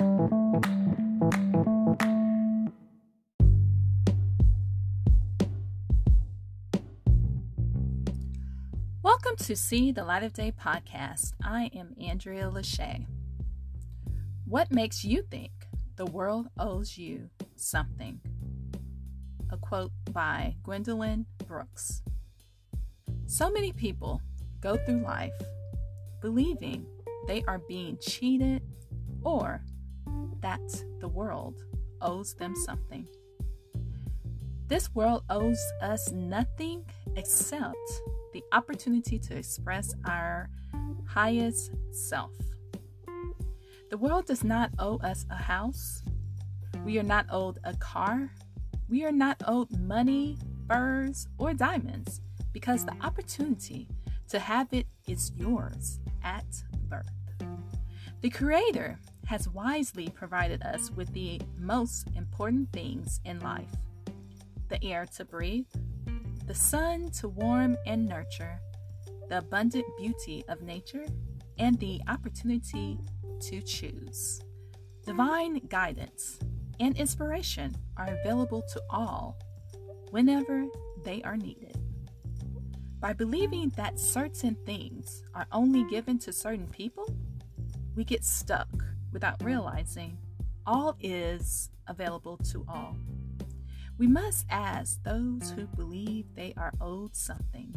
Welcome to See the Light of Day podcast. I am Andrea Lachey. What makes you think the world owes you something? A quote by Gwendolyn Brooks. So many people go through life believing they are being cheated or that the world owes them something. This world owes us nothing except the opportunity to express our highest self. The world does not owe us a house. We are not owed a car. We are not owed money, furs, or diamonds because the opportunity to have it is yours at birth. The Creator has wisely provided us with the most important things in life the air to breathe, the sun to warm and nurture, the abundant beauty of nature, and the opportunity to choose. Divine guidance and inspiration are available to all whenever they are needed. By believing that certain things are only given to certain people, we get stuck without realizing all is available to all. We must ask those who believe they are owed something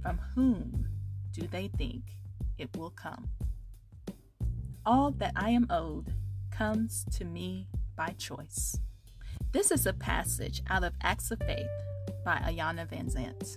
from whom do they think it will come? All that I am owed comes to me by choice. This is a passage out of Acts of Faith by Iyanla Vanzant.